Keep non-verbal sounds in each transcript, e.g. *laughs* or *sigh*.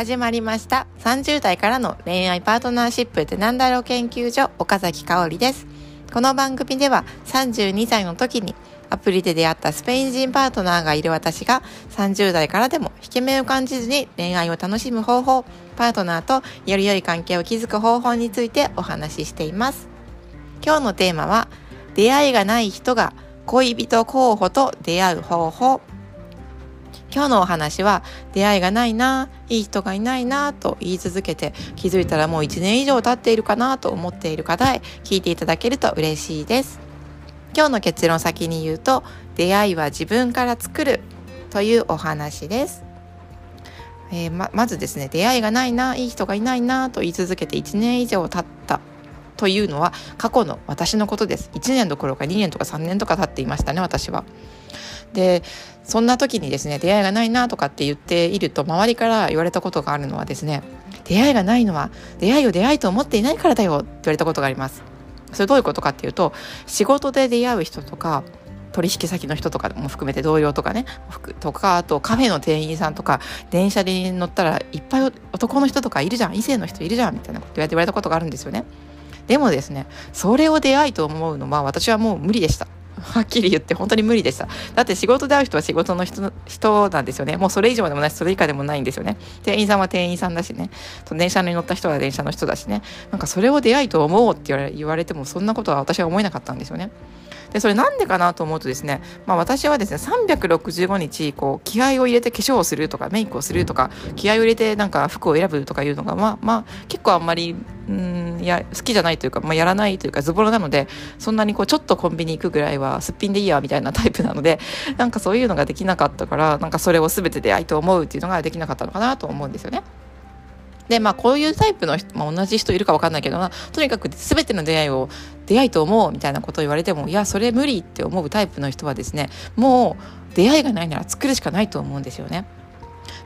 始まりました。30代からの恋愛パートナーシップってなんだろう研究所岡崎香織です。この番組では32歳の時にアプリで出会ったスペイン人パートナーがいる私が30代からでも引け目を感じずに恋愛を楽しむ方法パートナーとより良い関係を築く方法についてお話ししています。今日のテーマは出会いがない人が恋人候補と出会う方法。今日のお話は出会いがないないい人がいないなと言い続けて気づいたらもう1年以上経っているかなと思っている方へ聞いていただけると嬉しいです。今日の結論先に言うと出会いは自分から作るというお話です。えー、ままずですね出会いがないないい人がいないなと言い続けて1年以上経ったというのは過去の私のことです。1年どころか2年とか3年とか経っていましたね私は。でそんな時にですね出会いがないなとかって言っていると周りから言われたことがあるのはですね出会いがないのは出会いを出会いと思っていないからだよって言われたことがあります。それどういうことかっていうと仕事で出会う人とか取引先の人とかも含めて同僚とかねとかあとカフェの店員さんとか電車に乗ったらいっぱい男の人とかいるじゃん異性の人いるじゃんみたいなこと言われたことがあるんですよね。でもですねそれを出会いと思うのは私はもう無理でした。はっきり言って本当に無理でした。だって仕事で会う人は仕事の人人なんですよね。もうそれ以上でもないし、それ以下でもないんですよね。店員さんは店員さんだしね。電車に乗った人は電車の人だしね。なんかそれを出会いと思うって言われても、そんなことは私は思えなかったんですよね。でそれなんでかなと思うとですね、まあ、私はですね365日こう気合を入れて化粧をするとかメイクをするとか気合を入れてなんか服を選ぶとかいうのがまあまあ結構あんまりうんや好きじゃないというか、まあ、やらないというかズボラなのでそんなにこうちょっとコンビニ行くぐらいはすっぴんでいいやみたいなタイプなのでなんかそういうのができなかったから *laughs* なんかそれを全て出会いと思うっていうのができなかったのかなと思うんですよね。でまあこういうタイプの人、まあ、同じ人いるか分かんないけどなとにかく全ての出会いを出会いと思うみたいなことを言われてもいやそれ無理って思うタイプの人はですねもう出会いがないなら作るしかないと思うんですよね。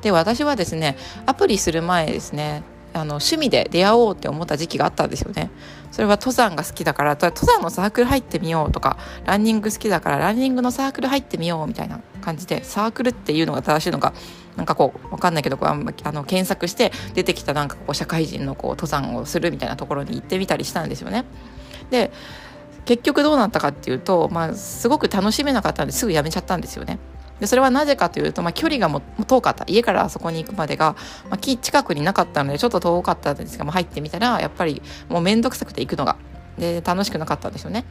で私はですねアプリする前ですねあの趣味で出会おうって思った時期があったんですよね。それは登山が好きだから登山のサークル入ってみようとかランニング好きだからランニングのサークル入ってみようみたいな感じでサークルっていうのが正しいのかなんかこう分かんないけどこうあの検索して出てきたなんかこう社会人のこう登山をするみたいなところに行ってみたりしたんですよね。で結局どうなったかっていうと、まあ、すごく楽しめなかったんですぐ辞めちゃったんですよね。でそれはなぜかというと、まあ、距離がも遠かった家からあそこに行くまでが、まあ、近くになかったのでちょっと遠かったんですが、まあ、入ってみたらやっぱりもう面倒くさくて行くのがで楽しくなかったんですよね。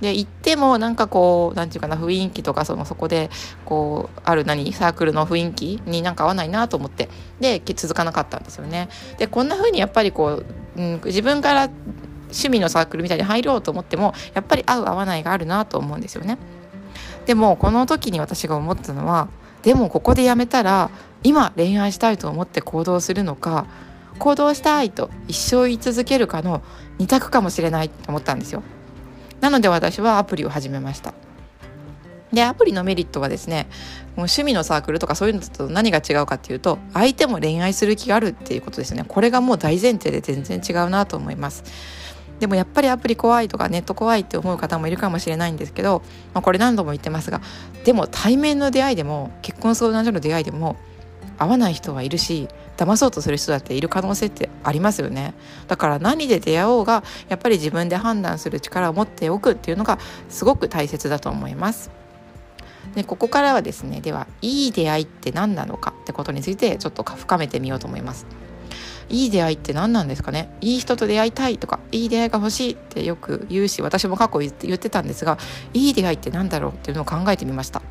で行ってもなんかこう何て言うかな雰囲気とかそのそこでこうある何サークルの雰囲気になんか合わないなと思ってで続かなかったんですよね。でこんな風にやっぱりこう、うん、自分から趣味のサークルみたいに入ろうと思ってもやっぱり合う合わないがあるなと思うんですよね。でもこの時に私が思ったのはでもここでやめたら今恋愛したいと思って行動するのか行動したいと一生言い続けるかの2択かもしれないと思ったんですよ。なので私はアプリを始めました。でアプリのメリットはですねもう趣味のサークルとかそういうのと何が違うかっていうと相手も恋愛する気があるっていうことですね。これがもう大前提で全然違うなと思います。でもやっぱりアプリ怖いとかネット怖いって思う方もいるかもしれないんですけど、まあ、これ何度も言ってますがでも対面の出会いでも結婚相談所の出会いでも合わない人はいるし騙そうとする人だっている可能性ってありますよね。だから何で出会おうがやっぱり自分で判断する力を持っておくっていうのがすごく大切だと思います。でここからはですねではいい出会いって何なのかってことについてちょっと深めてみようと思います。いい出会いって何なんですかね？いい人と出会いたいとかいい出会いが欲しいってよく言うし私も過去言ってたんですがいい出会いって何だろうっていうのを考えてみました。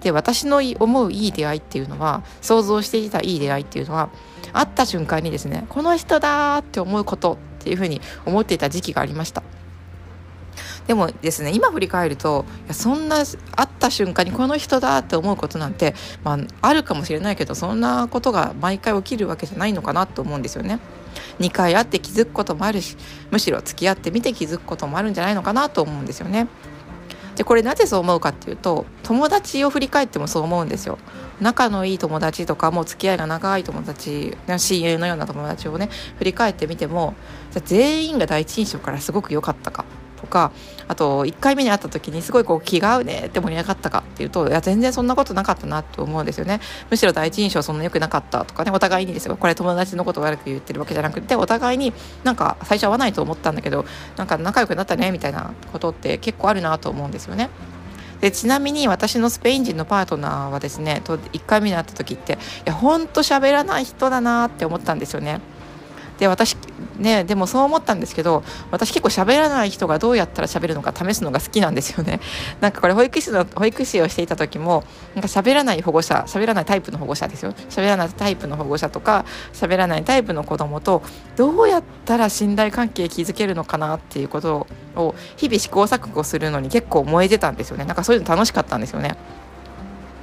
で私の思ういい出会いっていうのは想像していたいい出会いっていうのは会った瞬間にですねこの人だって思うことっていうふうに思っていた時期がありました。でもですね今振り返るといやそんな会った瞬間にこの人だって思うことなんて、まあ、あるかもしれないけどそんなことが毎回起きるわけじゃないのかなと思うんですよね。2回会って気づくこともあるしむしろ付き合ってみて気づくこともあるんじゃないのかなと思うんですよね。でこれなぜそう思うかっていうと友達を振り返ってもそう思うんですよ仲のいい友達とかもう付き合いが長い友達親友のような友達をね振り返ってみても全員が第一印象からすごく良かったかとかあと1回目に会った時にすごいこう気が合うねって盛り上がったかっていうといや全然そんなことなかったなと思うんですよねむしろ第一印象そんな良くなかったとかねお互いにですよこれ友達のこと悪く言ってるわけじゃなくてお互いになんか最初合わないと思ったんだけどなんか仲良くなったねみたいなことって結構あるなと思うんですよね。でちなみに私のスペイン人のパートナーはですねと1回目に会った時っていやほんと喋らない人だなって思ったんですよね。で私ねでもそう思ったんですけど私結構喋らない人がどうやったら喋るのか試すのが好きなんですよね。*laughs* なんかこれ保育士の保育士をしていた時もなんか喋らない保護者喋らないタイプの保護者ですよ。喋らないタイプの保護者とか喋らないタイプの子供とどうやったら信頼関係築けるのかなっていうことを日々試行錯誤するのに結構燃えてたんですよね。なんかそういうの楽しかったんですよね。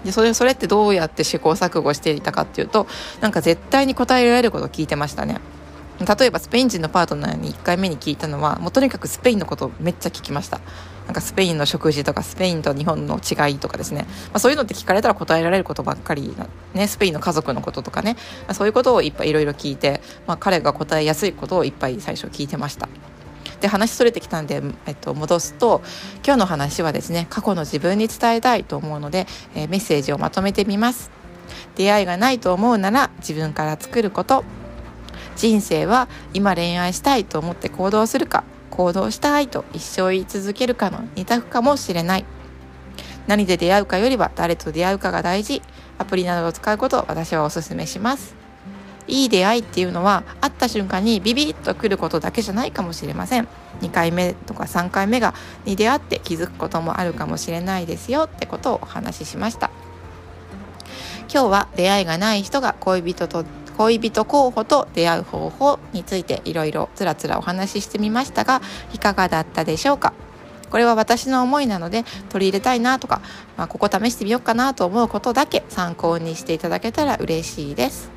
でそれそれってどうやって試行錯誤していたかっていうとなんか絶対に答えられることを聞いてましたね。例えばスペイン人のパートナーに1回目に聞いたのはもうとにかくスペインのことをめっちゃ聞きました。なんかスペインの食事とかスペインと日本の違いとかですね、まあ、そういうのって聞かれたら答えられることばっかりね、スペインの家族のこととかね、まあ、そういうことをいっぱいいろいろ聞いて、まあ、彼が答えやすいことをいっぱい最初聞いてました。で話それてきたんで、えっと、戻すと今日の話はですね過去の自分に伝えたいと思うので、えー、メッセージをまとめてみます。出会いがないと思うなら自分から作ること。人生は今恋愛したいと思って行動するか行動したいと一生言い続けるかの二択かもしれない。何で出会うかよりは誰と出会うかが大事。アプリなどを使うことを私はお勧めします。いい出会いっていうのは会った瞬間にビビッと来ることだけじゃないかもしれません。2回目とか3回目がに出会って気づくこともあるかもしれないですよ。ってことをお話ししました。今日は出会いがない人が恋人と恋人候補と出会う方法についていろいろつらつらお話ししてみましたがいかがだったでしょうか？これは私の思いなので取り入れたいなとか、まあ、ここ試してみようかなと思うことだけ参考にしていただけたら嬉しいです。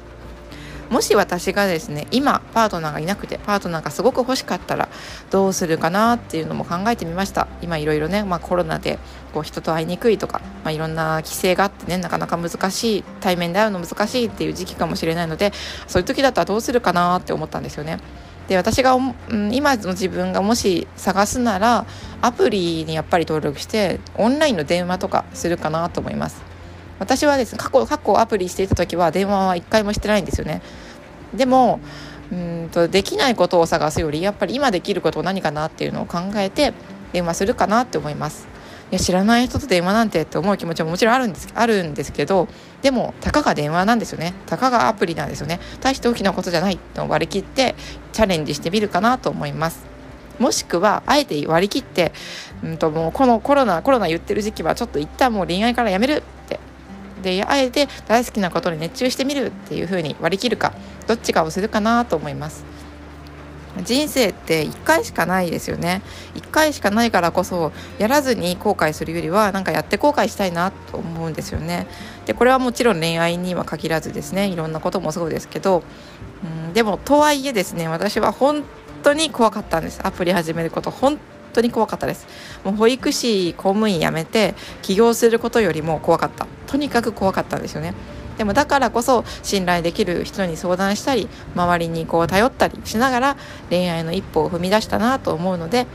もし私がですね今パートナーがいなくてパートナーがすごく欲しかったらどうするかなっていうのも考えてみました今いろいろね、まあ、コロナでこう人と会いにくいとか、まあ、いろんな規制があってねなかなか難しい対面で会うの難しいっていう時期かもしれないのでそういう時だったらどうするかなって思ったんですよね。で私が、うん、今の自分がもし探すならアプリにやっぱり登録してオンラインの電話とかするかなと思います。私はですね過去過去アプリしていた時は電話は1回もしてないんですよね。でもうんとできないことを探すよりやっぱり今できること何かなっていうのを考えて電話するかなって思います。いや知らない人と電話なんてって思う気持ちももちろんあるんですあるんですけどでもたかが電話なんですよね。たかがアプリなんですよね。大して大きなことじゃないと割り切ってチャレンジしてみるかなと思います。もしくはあえて割り切って、うんともうこのコロナコロナ言ってる時期はちょっと一旦もう恋愛からやめるであえて大好きなことに熱中してみるっていう風に割り切るかどっちかをするかなと思います。人生って1回しかないですよね。1回しかないからこそやらずに後悔するよりはなんかやって後悔したいなと思うんですよね。でこれはもちろん恋愛には限らずですね。いろんなこともそうですけどうんでもとはいえですね私は本当に怖かったんです。アプリ始めること本当に怖かったです。もう保育士公務員辞めて起業することよりも怖かった。とにかく怖かったんですよね。でもだからこそ信頼できる人に相談したり周りにこう頼ったりしながら恋愛の一歩を踏み出したなと思うので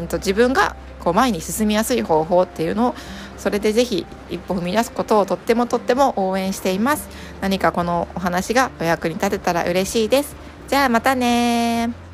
うんと自分がこう前に進みやすい方法っていうのをそれでぜひ一歩踏み出すことをとってもとっても応援しています。何かこのお話がお役に立てたら嬉しいです。じゃあまたね